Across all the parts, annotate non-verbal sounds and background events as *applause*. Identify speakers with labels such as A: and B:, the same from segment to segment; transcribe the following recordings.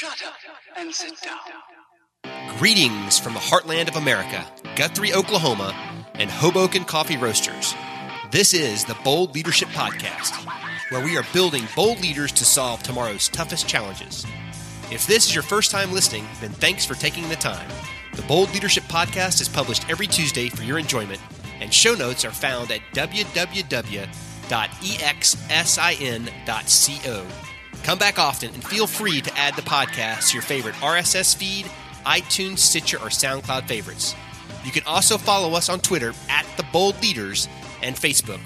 A: Shut up and sit down.
B: Greetings from the heartland of America, Guthrie, Oklahoma, and Hoboken Coffee Roasters. This is the Bold Leadership Podcast, where we are building bold leaders to solve tomorrow's toughest challenges. If this is your first time listening, then thanks for taking the time. The Bold Leadership Podcast is published every Tuesday for your enjoyment, and show notes are found at www.exsin.co. Come back often and feel free to add the podcast to your favorite RSS feed, iTunes, Stitcher, or SoundCloud favorites. You can also follow us on Twitter at The Bold Leaders and Facebook.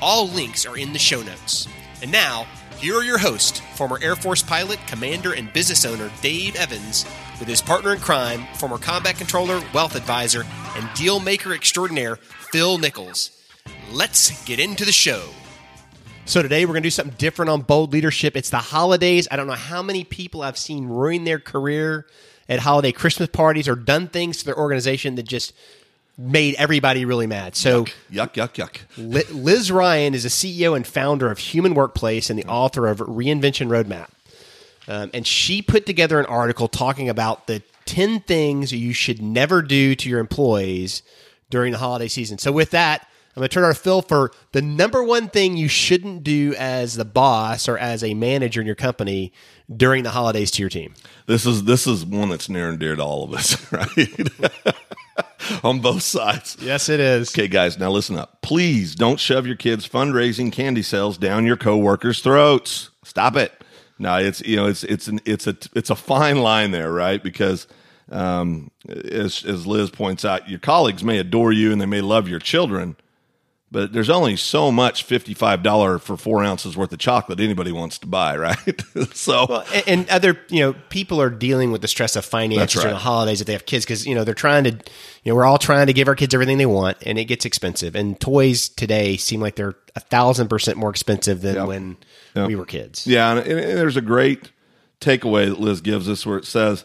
B: All links are in the show notes. And now, here are your hosts, former Air Force pilot, commander, and business owner Dave Evans, with his partner in crime, former combat controller, wealth advisor, and deal maker extraordinaire, Phil Nichols. Let's get into the show. So today we're going to do something different on bold leadership. It's the holidays. I don't know how many people I've seen ruin their career at holiday Christmas parties or done things to their organization that just made everybody really mad. So
C: Yuck, yuck, yuck.
B: Li- Liz Ryan is a CEO and founder of Human Workplace and the author of Reinvention Roadmap. Um, and she put together an article talking about the 10 things you should never do to your employees during the holiday season. So, with that, I'm going to turn our Phil for the number one thing you shouldn't do as the boss or as a manager in your company during the holidays to your team.
C: This is this is one that's near and dear to all of us, *laughs* right? *laughs* On both sides.
B: Yes, it is.
C: Okay, guys, now listen up. Please don't shove your kids' fundraising candy sales down your coworkers' throats. Stop it. No, it's you know it's it's an it's a it's a fine line there, right? Because um, as as Liz points out, your colleagues may adore you and they may love your children, but there's only so much $55 for four ounces worth of chocolate anybody wants to buy, right? *laughs* so,
B: Well, and, and other you know people are dealing with the stress of finances
C: right.
B: during the holidays if they have kids because you know they're trying to you know we're all trying to give our kids everything they want and it gets expensive and toys today seem like they're a thousand percent more expensive than
C: Yep.
B: when
C: Yep.
B: we were kids.
C: yeah, and, and there's a great takeaway that Liz gives us where it says,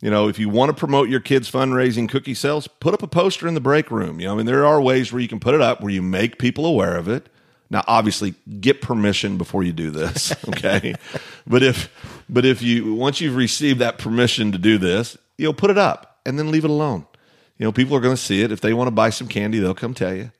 C: you know, if you want to promote your kids' fundraising cookie sales, put up a poster in the break room. You know, I mean, there are ways where you can put it up where you make people aware of it. Now, obviously, get permission before you do this, *laughs* okay? but if, but if you once you've received that permission to do this, you know, put it up and then leave it alone. You know, people are going to see it. If they want to buy some candy, they'll come tell you.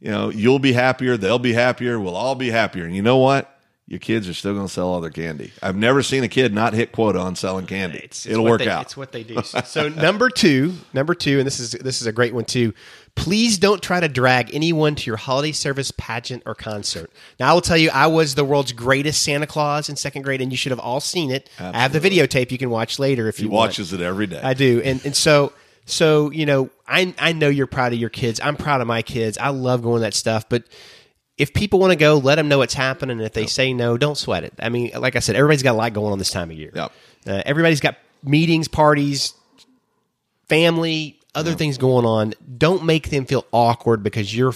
C: You know, you'll be happier. They'll be happier. We'll all be happier. And you know what? Your kids are still going to sell all their candy. I've never seen a kid not hit quota on selling candy.
B: It's, it's
C: It'll work
B: they-
C: out.
B: It's what they do. *laughs* So number two, number two, and this is this is a great one too. Please don't try to drag anyone to your holiday service, pageant, or concert. Now, I will tell you, I was the world's greatest Santa Claus in second grade, and you should have all seen it. I have the videotape you can watch later if
C: he
B: you want.
C: watches it every day.
B: I do, and and so so you know, I I know you're proud of your kids. I'm proud of my kids. I love going that stuff, but. If people want to go, let them know what's happening. And if they say no, don't sweat it. I mean, like I said, everybody's got a lot going on this time of year.
C: Yep.
B: Uh, everybody's got meetings, parties, family, other things going on. Don't make them feel awkward because you're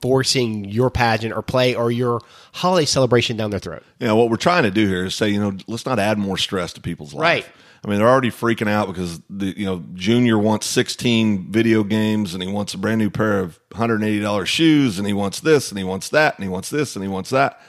B: forcing your pageant or play or your holiday celebration down their throat.
C: know, what we're trying to do here is say, you know, let's not add more stress to people's life.
B: Right.
C: I mean, they're already freaking out because the you know Junior wants 16 video games and he wants a brand new pair of 180 dollars shoes and he wants this and he wants that and he wants this and he wants that.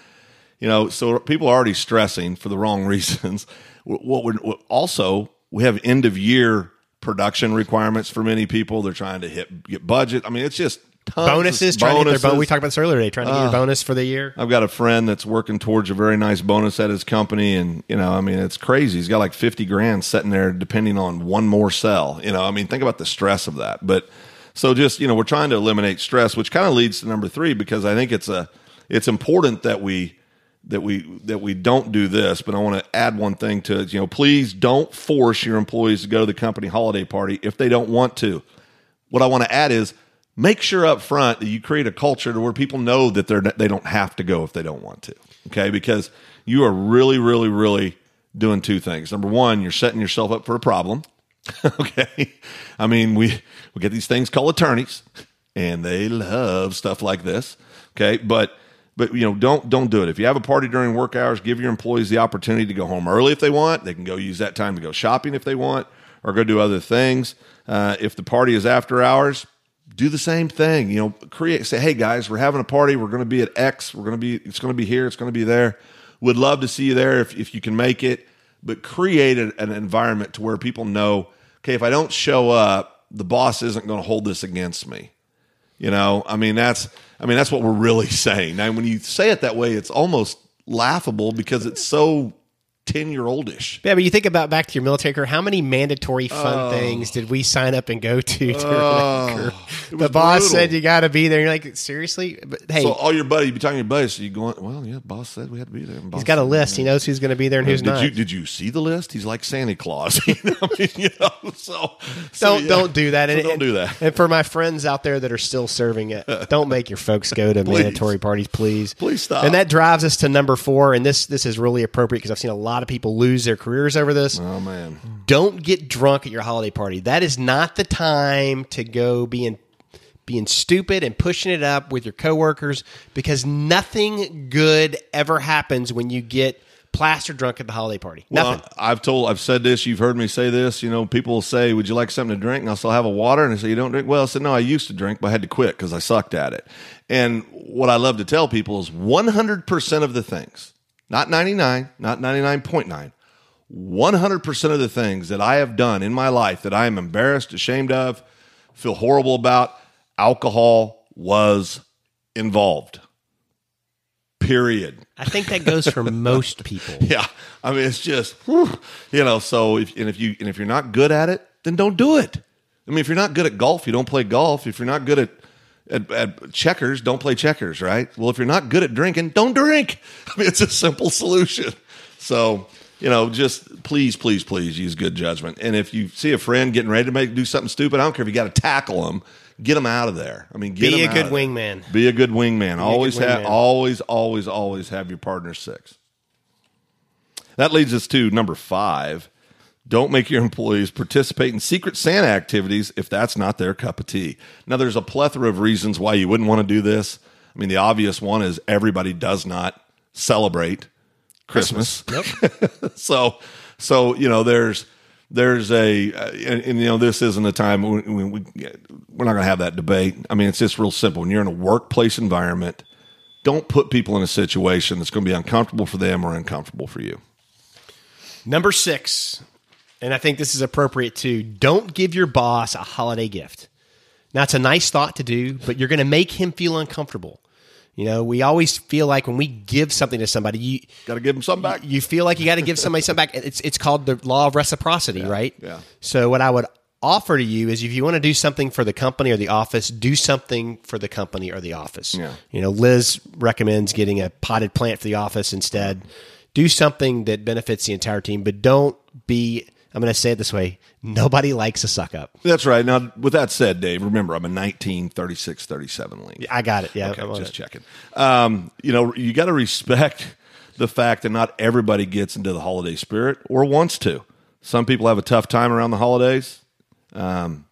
C: You know, so people are already stressing for the wrong *laughs* reasons. What we're what also we have end of year production requirements for many people. They're trying to hit get budget. I mean, it's just
B: Bonuses, trying to get their bon- We talked about this earlier today, trying to get your ah. bonus for the year.
C: I've got a friend that's working towards a very nice bonus at his company, and you know, I mean, it's crazy. He's got like fifty grand sitting there, depending on one more sell. You know, I mean, think about the stress of that. But so, just you know, we're trying to eliminate stress, which kind of leads to number three because I think it's a it's important that we that we that we don't do this. But I want to add one thing to it. You know, please don't force your employees to go to the company holiday party if they don't want to what I want to add is make sure up front that you create a culture to where people know that they're they don't have to go if they don't want to. Okay, because you are really, really, really doing two things. Number one, you're setting yourself up for a problem. *laughs* okay, I mean we we get these things called attorneys, and they love stuff like this. Okay, but but you know don't don't do it. If you have a party during work hours, give your employees the opportunity to go home early if they want. They can go use that time to go shopping if they want, or go do other things. Uh, if the party is after hours, do the same thing. You know, create say, hey guys, we're having a party. We're going to be at X. We're going to be. It's going to be here. It's going to be there. Would love to see you there if if you can make it. but create an, an environment to where people know, okay, if I don't show up, the boss isn't going to hold this against me. You know, I mean that's I mean that's what we're really *laughs* saying. Now, when you say it that way, it's almost laughable because it's so 10 year oldish.
B: Yeah, but you think about back to your military career, how many mandatory fun
C: Oh.
B: things did we sign up and go to oh. during that career?
C: it
B: The boss
C: brutal.
B: said you got to be there. You're like, seriously? But hey,
C: So all your buddy, you be talking to your buddies, so you going, well, yeah, boss said we had to be there.
B: He's got a list. He knows who's going to be there and who's
C: did
B: not.
C: you did you see the list? He's like Santa Claus. *laughs* you know, I mean, you know, so, so,
B: don't
C: yeah.
B: don't do that.
C: So
B: And,
C: don't do that.
B: And for my friends out there that are still serving it, don't make your folks go to *laughs* mandatory parties, please.
C: Please stop.
B: And that drives us to number four. And this this is really appropriate because I've seen a lot of people lose their careers over this.
C: Oh man,
B: Don't get drunk at your holiday party. That is not the time to go being being stupid and pushing it up with your coworkers because nothing good ever happens when you get plastered drunk at the holiday party. Nothing.
C: Well, I've told, I've said this. You've heard me say this. You know, people will say, "Would you like something to drink?" And I'll still have a water. And I say, "You don't drink?" Well, I said, "No, I used to drink, but I had to quit because I sucked at it." And what I love to tell people is, one hundred percent of the things, not ninety nine, not ninety nine point nine, one hundred percent of the things that I have done in my life that I am embarrassed, ashamed of, feel horrible about, alcohol was involved. Period.
B: I think that goes for *laughs* most people.
C: Yeah, I mean it's just whew, you know. So if and if you and if you're not good at it, then don't do it. I mean, if you're not good at golf, you don't play golf. If you're not good at at, at checkers, don't play checkers. Right? Well, if you're not good at drinking, don't drink. *laughs* I mean, it's a simple solution. So you know, just please, please, please use good judgment. And if you see a friend getting ready to make do something stupid, I don't care if you got to tackle them. Get them out of there. I mean, get
B: Be a
C: out
B: good
C: of there.
B: wingman.
C: Be a good wingman. always
B: good
C: have,
B: wingman.
C: always, always, always have your partner six. That leads us to number five. Don't make your employees participate in secret Santa activities if that's not their cup of tea. Now, there's a plethora of reasons why you wouldn't want to do this. I mean, the obvious one is everybody does not celebrate Christmas. Yep. *laughs* so, so you know, there's there's a uh, and, and, you know this isn't a time when, when we we're not going to have that debate. I mean, it's just real simple. When you're in a workplace environment, don't put people in a situation that's going to be uncomfortable for them or uncomfortable for you.
B: Number six, and I think this is appropriate too. Don't give your boss a holiday gift. Now, it's a nice thought to do, but you're going to make him feel uncomfortable. You know, we always feel like when we give something to somebody, you
C: Got to give them something back.
B: you feel like you got to give somebody something back. It's it's called the law of reciprocity, right?
C: yeah.
B: So what I would offer to you is if you want to do something for the company or the office, do something for the company or the office.
C: Yeah.
B: You know, Liz recommends getting a potted plant for the office instead. Do something that benefits the entire team, but don't be I'm going to say it this way, nobody likes a suck up.
C: That's right. Now, with that said, Dave, remember I'm a 19, 36, 37 league.
B: I got it. Yeah.
C: Okay,
B: I'm
C: just
B: it.
C: checking. Um, you know, you got to respect the fact that not everybody gets into the holiday spirit or wants to. Some people have a tough time around the holidays. Um,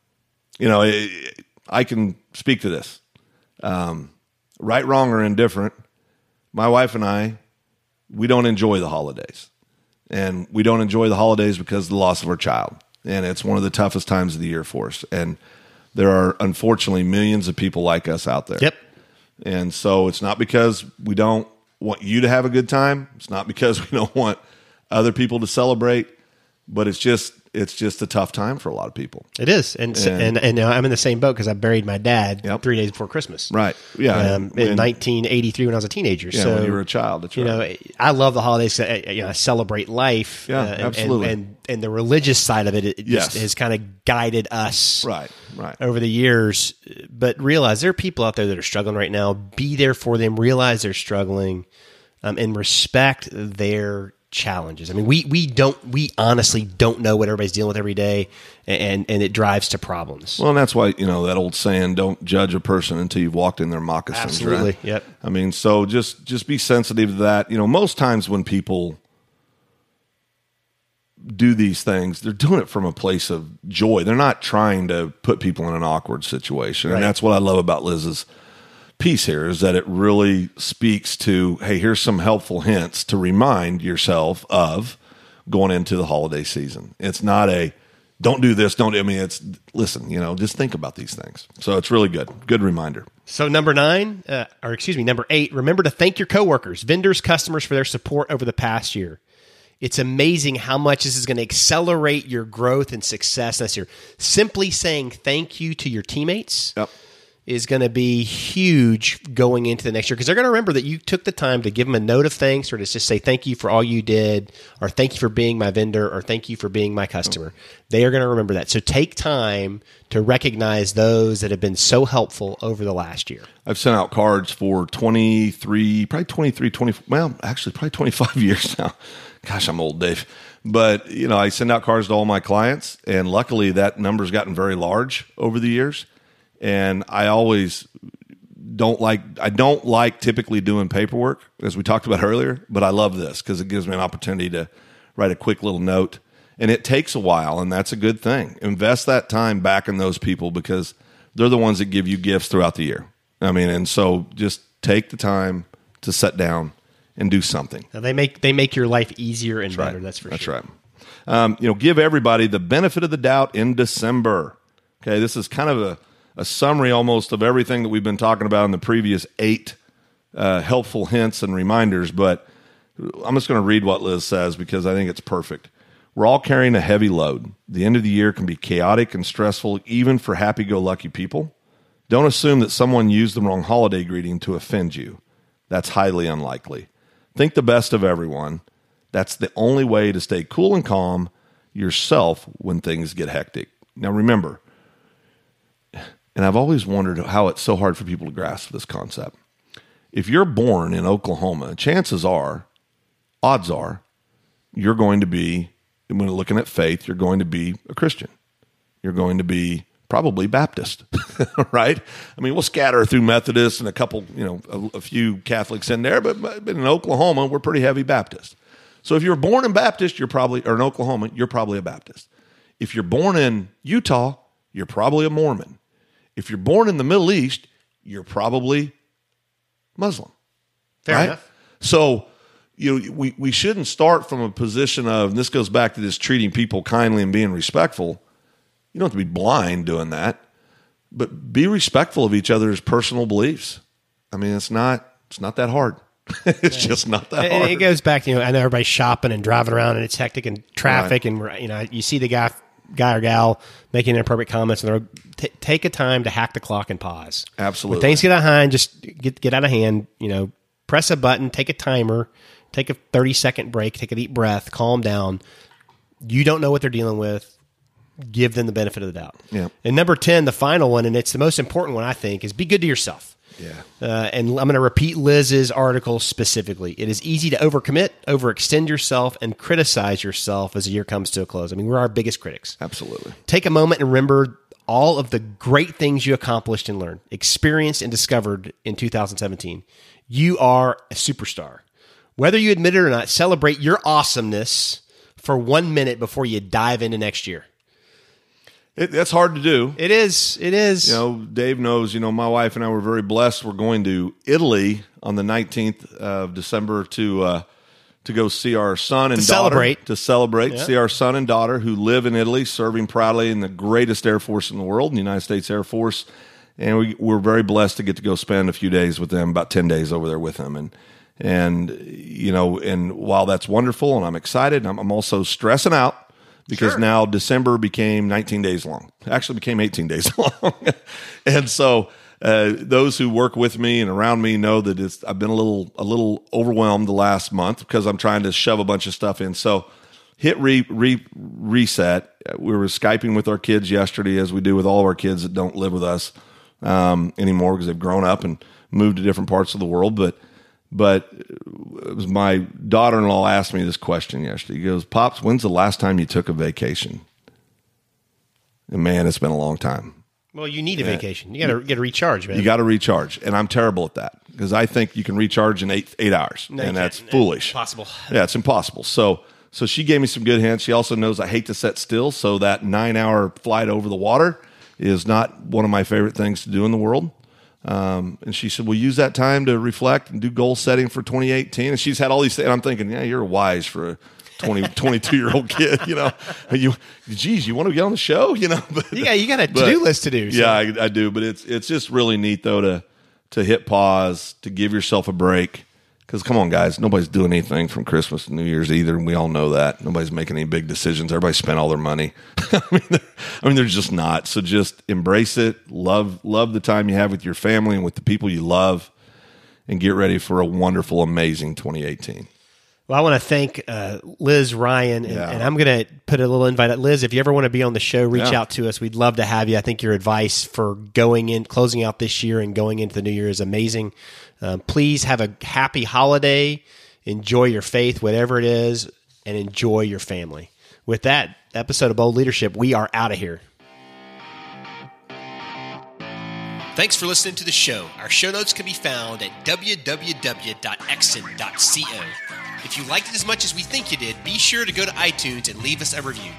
C: you know, I I can speak to this. Um, right, wrong, or indifferent. My wife and I, we don't enjoy the holidays, and we don't enjoy the holidays because of the loss of our child, and it's one of the toughest times of the year for us. And there are unfortunately millions of people like us out there.
B: Yep.
C: And so it's not because we don't want you to have a good time. It's not because *laughs* we don't want other people to celebrate, but it's just it's just a tough time for a lot of people.
B: It is. And
C: And-
B: and, and, uh, I'm in the same boat because I buried my dad
C: Yep.
B: three days before Christmas.
C: Right. Yeah.
B: Um,
C: When-
B: in 1983 when I was a teenager.
C: yeah,
B: so
C: when you were a child. That's
B: you
C: right.
B: know, I love the holidays. uh, You know, I celebrate life.
C: Yeah,
B: uh, and,
C: absolutely.
B: And, and and the religious side of it, it just
C: Yes.
B: has kind of guided us
C: right. Right.
B: over the years. But realize there are people out there that are struggling right now. Be there for them. Realize they're struggling, um, and respect their challenges. I mean, we we don't we honestly don't know what everybody's dealing with every day, and and it drives to problems.
C: Well, and that's why you know that old saying: "Don't judge a person until you've walked in their moccasins."
B: Absolutely.
C: Right?
B: Yep.
C: I mean, so just just be sensitive to that. You know, most times when people do these things, they're doing it from a place of joy. They're not trying to put people in an awkward situation,
B: Right.
C: and that's what I love about Liz's piece here is that it really speaks to hey, here's some helpful hints to remind yourself of going into the holiday season. It's not a don't do this, don't. do- I mean, it's listen. You know, just think about these things. So it's really good. Good reminder.
B: So number nine, uh, or excuse me, number eight. Remember to thank your coworkers, vendors, customers for their support over the past year. It's amazing how much this is going to accelerate your growth and success this year. Simply saying thank you to your teammates
C: Yep.
B: Is going to be huge going into the next year because they're going to remember that you took the time to give them a note of thanks or to just say thank you for all you did or thank you for being my vendor or thank you for being my customer. They are going to remember that. So take time to recognize those that have been so helpful over the last year.
C: I've sent out cards for 23, probably 23, 20, well, actually, probably *laughs* 25 years now. Gosh, I'm old, Dave. But, you know, I send out cards to all my clients, and luckily that number's gotten very large over the years. And I always don't like, I don't like typically doing paperwork, as we talked about earlier, but I love this because it gives me an opportunity to write a quick little note. And it takes a while, and that's a good thing. Invest that time back in those people because they're the ones that give you gifts throughout the year. I mean, and so just take the time to sit down and do something.
B: Now they make they make your life easier and better. That's for
C: That's
B: sure.
C: That's right. Um, you know, give everybody the benefit of the doubt in December. Okay, this is kind of a, a summary almost of everything that we've been talking about in the previous eight uh, helpful hints and reminders. But I'm just going to read what Liz says because I think it's perfect. We're all carrying a heavy load. The end of the year can be chaotic and stressful, even for happy go lucky people. Don't assume that someone used the wrong holiday greeting to offend you. That's highly unlikely. Think the best of everyone. That's the only way to stay cool and calm yourself when things get hectic. Now, remember, and I've always wondered how it's so hard for people to grasp this concept. If you're born in Oklahoma, chances are, odds are, you're going to be, when looking at faith, you're going to be a Christian. You're going to be probably Baptist, *laughs* right? I mean, we'll scatter through Methodists and a couple, you know, a, a few Catholics in there, but, but in Oklahoma, we're pretty heavy Baptist. So if you're born in Baptist, you're probably, or in Oklahoma, you're probably a Baptist. If you're born in Utah, you're probably a Mormon. If you're born in the Middle East, you're probably Muslim.
B: Fair
C: right?
B: enough.
C: So, you know, we, we shouldn't start from a position of, and this goes back to this treating people kindly and being respectful. You don't have to be blind doing that, but be respectful of each other's personal beliefs. I mean, it's not it's not that hard. *laughs* it's just not that hard.
B: it goes back to you know I know everybody's shopping and driving around and it's hectic and traffic and you know you see the guy guy or gal making inappropriate comments and they're t- take a time to hack the clock and pause.
C: Absolutely.
B: When things get out of hand, just get get out of hand. You know, press a button, take a timer, take a thirty second break, take a deep breath, calm down. You don't know what they're dealing with. Give them the benefit of the doubt.
C: Yeah.
B: And number ten, the final one, and it's the most important one I think, is be good to yourself.
C: Yeah.
B: Uh, and I'm going to repeat Liz's article specifically. It is easy to overcommit, overextend yourself, and criticize yourself as the year comes to a close. I mean, we're our biggest critics.
C: Absolutely.
B: Take a moment and remember all of the great things you accomplished and learned, experienced and discovered in 2017. You are a superstar. Whether you admit it or not, celebrate your awesomeness for one minute before you dive into next year.
C: It, that's hard to do.
B: It is. It is.
C: You know, Dave knows, you know, my wife and I were very blessed. We're going to Italy on the 19th of December to uh, to go see our son and
B: To
C: daughter.
B: celebrate.
C: To celebrate. See our son and daughter who live in Italy, serving proudly in the greatest Air Force in the world, the United States Air Force. And we, we're very blessed to get to go spend a few days with them, about 10 days over there with them. And, and you know, and while that's wonderful and I'm excited, I'm, I'm also stressing out because
B: Sure.
C: now December became 19 days long. Actually became 18 days *laughs* long. and so uh, those who work with me and around me know that it's I've been a little a little overwhelmed the last month because I'm trying to shove a bunch of stuff in. So hit re, re reset. We were skyping with our kids yesterday, as we do with all of our kids that don't live with us um, anymore because they've grown up and moved to different parts of the world. But but it was my daughter-in-law asked me this question yesterday. He goes, "Pops, when's the last time you took a vacation?" And man, it's been a long time.
B: Well, you need a vacation. You got to get a recharge, man.
C: You got to recharge, and I'm terrible at that because I think you can recharge in eight eight hours,
B: No,
C: and that's foolish.
B: Impossible. *laughs*
C: Yeah, it's impossible. So so she gave me some good hints. She also knows I hate to set still, so that nine hour flight over the water is not one of my favorite things to do in the world. Um, and she said, "We'll use that time to reflect and do goal setting for 2018." And she's had all these things. And I'm thinking, yeah, you're wise for a 20, 22 year old kid. You know, you, geez, you want to get on the show? You know, but *laughs*
B: You got you got a to do list to do. so-
C: Yeah, I, I do, but it's it's just really neat though to to hit pause, to give yourself a break, Because come on, guys, nobody's doing anything from Christmas to New Year's either, and we all know that. Nobody's making any big decisions. Everybody spent all their money. *laughs* I mean, they're, I mean, they're just not. So just embrace it. Love, love the time you have with your family and with the people you love, and get ready for a wonderful, amazing 2018.
B: Well, I want to thank uh, Liz Ryan, and,
C: Yeah.
B: and I'm going to put a little invite out. Liz, if you ever want to be on the show, reach
C: Yeah.
B: out to us. We'd love to have you. I think your advice for going in, closing out this year, and going into the new year is amazing. Um, please have a happy holiday. Enjoy your faith, whatever it is, and enjoy your family. With that episode of Bold Leadership, we are out of here. Thanks for listening to the show. Our show notes can be found at www.exon.co. If you liked it as much as we think you did, be sure to go to iTunes and leave us a review.